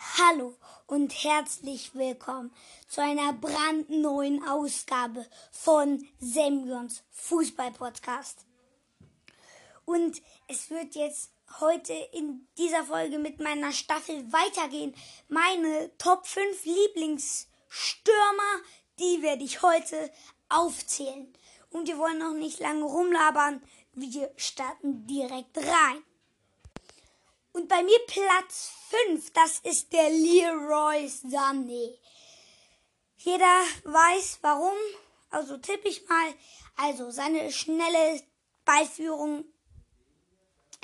Hallo und herzlich willkommen zu einer brandneuen Ausgabe von Semyons Fußball-Podcast. Und es wird jetzt heute in dieser Folge mit meiner Staffel weitergehen. Meine Top 5 Lieblingsstürmer, die werde ich heute aufzählen. Und wir wollen noch nicht lange rumlabern. Wir starten direkt rein. Und bei mir Platz 5, das ist der Leroy Sané. Jeder weiß warum, also tippe ich mal. Also seine schnelle Ballführung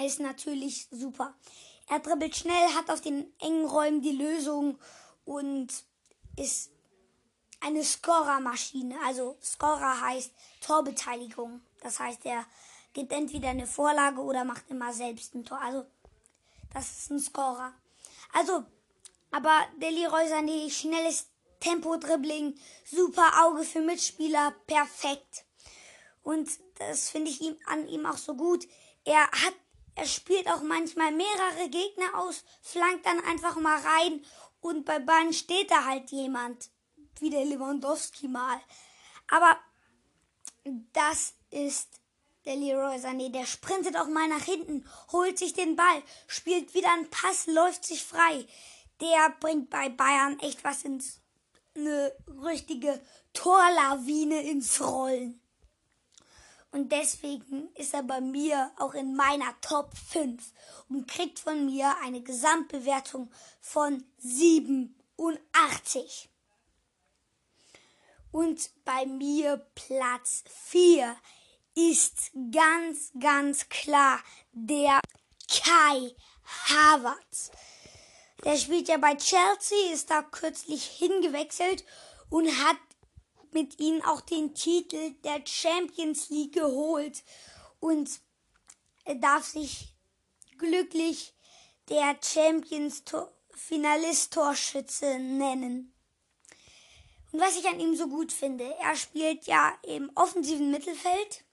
ist natürlich super. Er dribbelt schnell, hat auf den engen Räumen die Lösung und ist eine Scorermaschine. Also Scorer heißt Torbeteiligung. Das heißt, er gibt entweder eine Vorlage oder macht immer selbst ein Tor. Also das ist ein Scorer. Also, aber der Leroy Sané, schnelles Tempo-Dribbling, super Auge für Mitspieler, perfekt. Und das finde ich ihm, an ihm auch so gut. Er hat, er spielt auch manchmal mehrere Gegner aus, flankt dann einfach mal rein und bei Bayern steht da halt jemand, wie der Lewandowski mal. Aber das ist der Leroy Sané, der sprintet auch mal nach hinten, holt sich den Ball, spielt wieder einen Pass, läuft sich frei. Der bringt bei Bayern echt was ins, eine richtige Torlawine ins Rollen. Und deswegen ist er bei mir auch in meiner Top 5 und kriegt von mir eine Gesamtbewertung von 87. Und bei mir Platz 4 ist ganz, ganz klar der Kai Havertz. Der spielt ja bei Chelsea, ist da kürzlich hingewechselt und hat mit ihnen auch den Titel der Champions League geholt und darf sich glücklich der Champions Finalist Torschütze nennen. Und was ich an ihm so gut finde, er spielt ja im offensiven Mittelfeld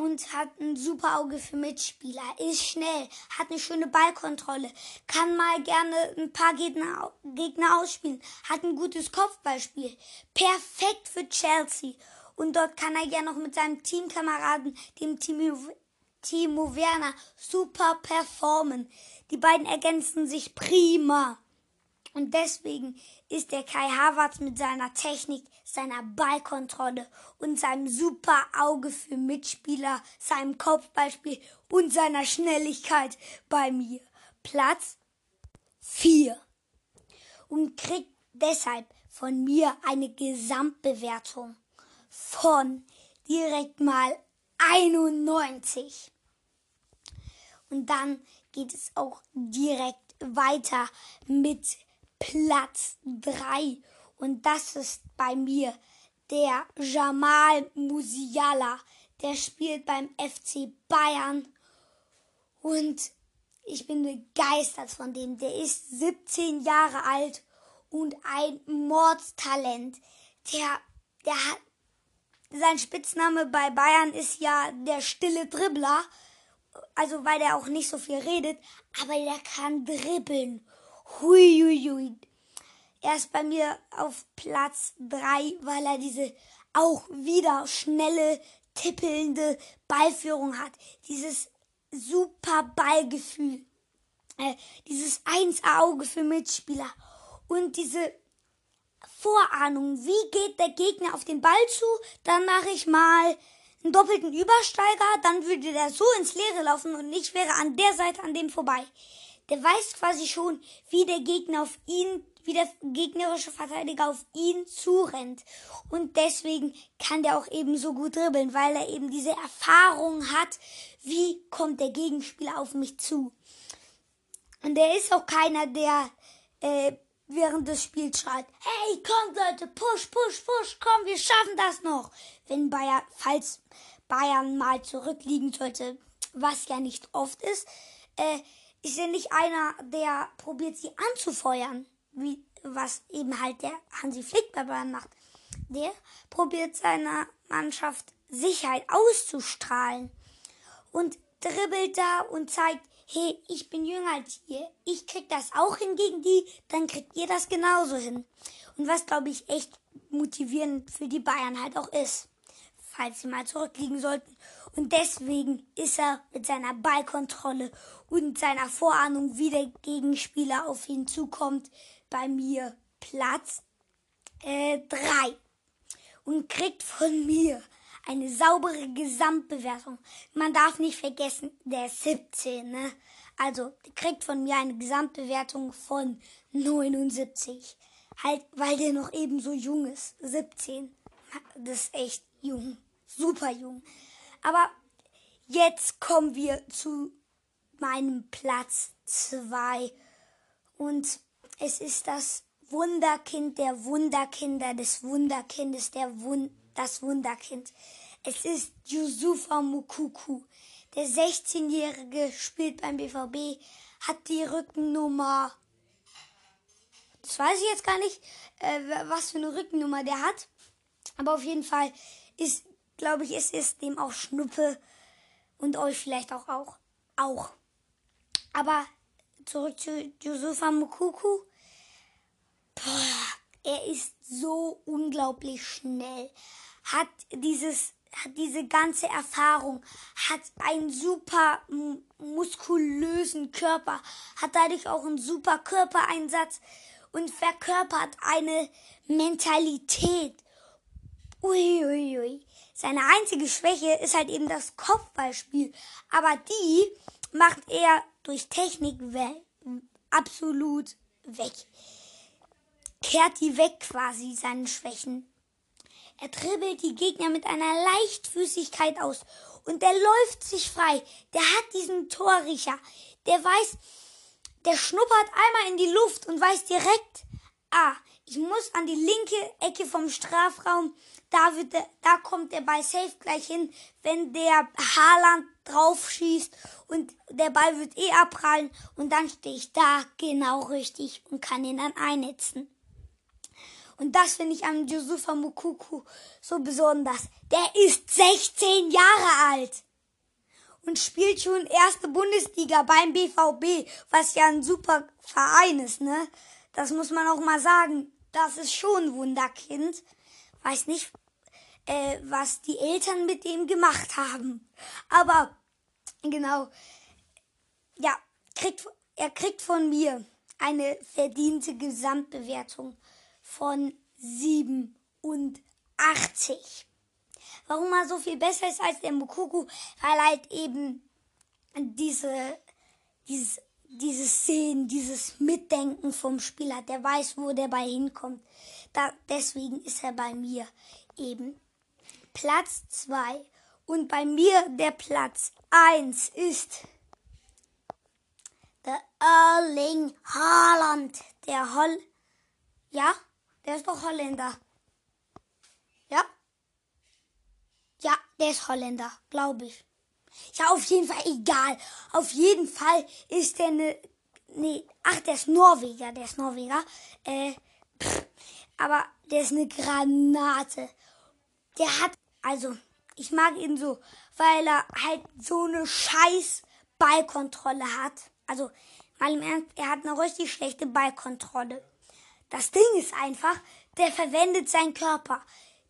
und hat ein super Auge für Mitspieler, ist schnell, hat eine schöne Ballkontrolle, kann mal gerne ein paar Gegner, Gegner ausspielen, hat ein gutes Kopfballspiel. Perfekt für Chelsea. Und dort kann er ja noch mit seinem Teamkameraden, dem Timo, Werner, super performen. Die beiden ergänzen sich prima. Und deswegen ist der Kai Havertz mit seiner Technik, seiner Ballkontrolle und seinem super Auge für Mitspieler, seinem Kopfballspiel und seiner Schnelligkeit bei mir Platz 4 und kriegt deshalb von mir eine Gesamtbewertung von direkt mal 91. Und dann geht es auch direkt weiter mit Platz 3. Und das ist bei mir der Jamal Musiala. Der spielt beim FC Bayern. Und ich bin begeistert von dem. Der ist 17 Jahre alt und ein Mordstalent. Der, der hat, sein Spitzname bei Bayern ist ja der stille Dribbler. Also, weil der auch nicht so viel redet. Aber der kann dribbeln. Huiuiui. Er ist bei mir auf Platz 3, weil er diese auch wieder schnelle, tippelnde Ballführung hat. Dieses super Ballgefühl. Äh, dieses Eins-Auge für Mitspieler. Und diese Vorahnung, wie geht der Gegner auf den Ball zu? Dann mache ich mal einen doppelten Übersteiger, dann würde der so ins Leere laufen und ich wäre an der Seite an dem vorbei der weiß quasi schon, wie der Gegner auf ihn, wie der gegnerische Verteidiger auf ihn zurennt. Und deswegen kann der auch eben so gut dribbeln, weil er eben diese Erfahrung hat, wie kommt der Gegenspieler auf mich zu. Und der ist auch keiner, der äh, während des Spiels schreit, hey, kommt Leute, push, push, push, komm, wir schaffen das noch. Wenn Bayern, falls Bayern mal zurückliegen sollte, was ja nicht oft ist, äh, ist ja nicht einer, der probiert, sie anzufeuern, wie was eben halt der Hansi Flick bei Bayern macht. Der probiert seiner Mannschaft Sicherheit auszustrahlen und dribbelt da und zeigt, hey, ich bin jünger als ihr, ich krieg das auch hin gegen die, dann kriegt ihr das genauso hin. Und was, glaube ich, echt motivierend für die Bayern halt auch ist, falls sie mal zurückliegen sollten. Und deswegen ist er mit seiner Ballkontrolle und seiner Vorahnung, wie der Gegenspieler auf ihn zukommt, bei mir Platz 3. Äh, und kriegt von mir eine saubere Gesamtbewertung. Man darf nicht vergessen, der ist 17, ne? Also, der kriegt von mir eine Gesamtbewertung von 79. Halt, weil der noch eben so jung ist. 17. Das ist echt jung. Super jung. Aber jetzt kommen wir zu meinem Platz 2. Und es ist das Wunderkind der Wunderkinder des Wunderkindes, der Wund das Wunderkind. Es ist Yusufa Mukuku. Der 16-Jährige spielt beim BVB, hat die Rückennummer. Das weiß ich jetzt gar nicht, äh, was für eine Rückennummer der hat. Aber auf jeden Fall ist, glaube ich, es ist dem auch Schnuppe und euch vielleicht auch auch. auch. Aber zurück zu Yusufa Mukuku. Er ist so unglaublich schnell, hat dieses hat diese ganze Erfahrung, hat einen super muskulösen Körper, hat dadurch auch einen super Körpereinsatz und verkörpert eine Mentalität. Uiuiui. Ui, ui. Seine einzige Schwäche ist halt eben das Kopfballspiel, aber die macht er durch Technik absolut weg kehrt die weg quasi, seine Schwächen. Er dribbelt die Gegner mit einer Leichtfüßigkeit aus und der läuft sich frei. Der hat diesen Torriecher. Der weiß, der schnuppert einmal in die Luft und weiß direkt, ah, ich muss an die linke Ecke vom Strafraum. Da, wird der, da kommt der Ball safe gleich hin, wenn der Haaland drauf schießt und der Ball wird eh abprallen und dann stehe ich da genau richtig und kann ihn dann einnetzen. Und das finde ich an Yusufa Mukuku so besonders. Der ist 16 Jahre alt und spielt schon erste Bundesliga beim BVB, was ja ein super Verein ist, ne? Das muss man auch mal sagen. Das ist schon Wunderkind. Weiß nicht, äh, was die Eltern mit dem gemacht haben. Aber genau, ja, kriegt, er kriegt von mir eine verdiente Gesamtbewertung von 87. Warum er so viel besser ist als der Mukuku? Weil halt eben diese, dieses, diese Szenen, dieses Mitdenken vom Spieler, der weiß, wo der bei hinkommt. Da, deswegen ist er bei mir eben Platz 2. Und bei mir der Platz 1 ist der Erling Haaland. Der Holl. Ja? Der ist doch Holländer. Ja? Ja, der ist Holländer, glaube ich. Ja, auf jeden Fall egal. Auf jeden Fall ist der ne, nee, ach, der ist Norweger, der ist Norweger. Äh, pff, aber der ist eine Granate. Der hat, also, ich mag ihn so, weil er halt so eine scheiß Ballkontrolle hat. Also, mal im Ernst, er hat eine richtig schlechte Ballkontrolle. Das Ding ist einfach, der verwendet seinen Körper.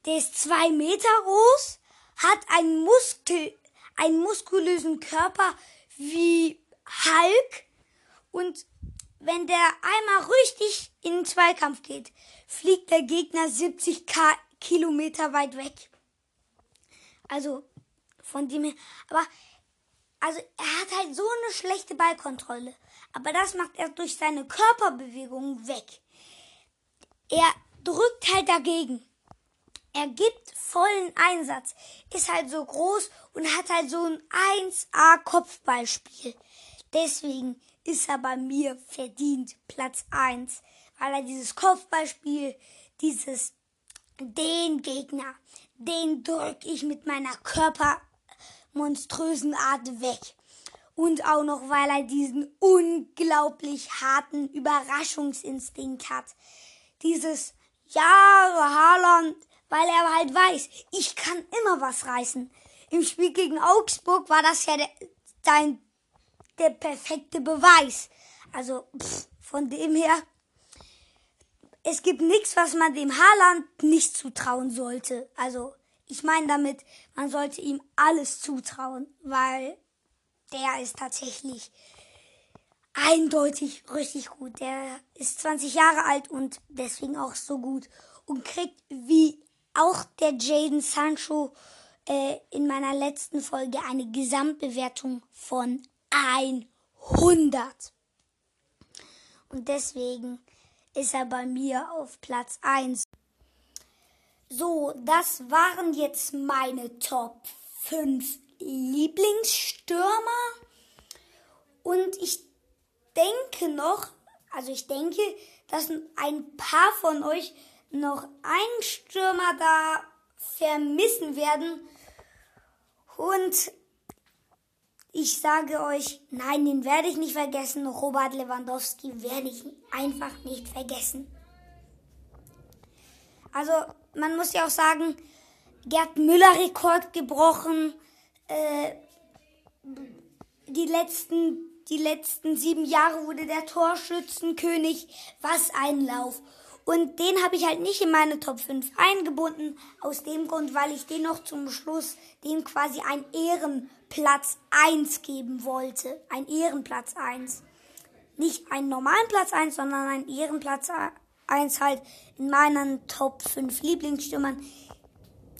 Der ist zwei Meter groß, hat einen Muskel, einen muskulösen Körper wie Hulk und wenn der einmal richtig in den Zweikampf geht, fliegt der Gegner 70 K Kilometer weit weg. Also von dem her, aber also er hat halt so eine schlechte Ballkontrolle, aber das macht er durch seine Körperbewegungen weg er drückt halt dagegen. Er gibt vollen Einsatz, ist halt so groß und hat halt so ein 1A Kopfballspiel. Deswegen ist er bei mir verdient Platz 1, weil er dieses Kopfballspiel, dieses den Gegner, den drück ich mit meiner körpermonströsen Art weg. Und auch noch, weil er diesen unglaublich harten Überraschungsinstinkt hat dieses Ja, Haaland, weil er halt weiß, ich kann immer was reißen. Im Spiel gegen Augsburg war das ja der, sein, der perfekte Beweis. Also pff, von dem her, es gibt nichts, was man dem Haaland nicht zutrauen sollte. Also ich meine damit, man sollte ihm alles zutrauen, weil der ist tatsächlich eindeutig richtig gut. Der ist 20 Jahre alt und deswegen auch so gut und kriegt wie auch der Jaden Sancho äh, in meiner letzten Folge eine Gesamtbewertung von 100. Und deswegen ist er bei mir auf Platz 1. So, das waren jetzt meine Top 5 Lieblingsstürmer. Und ich denke noch, also ich denke, dass ein paar von euch noch einen Stürmer da vermissen werden. Und ich sage euch, nein, den werde ich nicht vergessen. Robert Lewandowski werde ich einfach nicht vergessen. Also man muss ja auch sagen, Gerd Müller Rekord gebrochen. Äh, die letzten, die letzten sieben Jahre wurde der Torschützenkönig. Was ein Lauf. Und den habe ich halt nicht in meine Top 5 eingebunden. Aus dem Grund, weil ich den noch zum Schluss dem quasi ein Ehrenplatz 1 geben wollte. Ein Ehrenplatz 1. Nicht einen normalen Platz 1, sondern ein Ehrenplatz 1 eins halt in meinen Top 5 Lieblingsstürmern.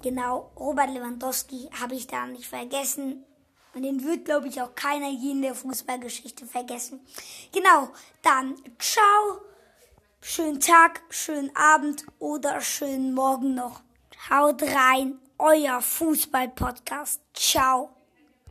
Genau, Robert Lewandowski habe ich da nicht vergessen. Und den wird, glaube ich, auch keiner je in der Fußballgeschichte vergessen. Genau, dann ciao, schönen Tag, schönen Abend oder schönen Morgen noch. Haut rein, euer Fußball-Podcast. Ciao.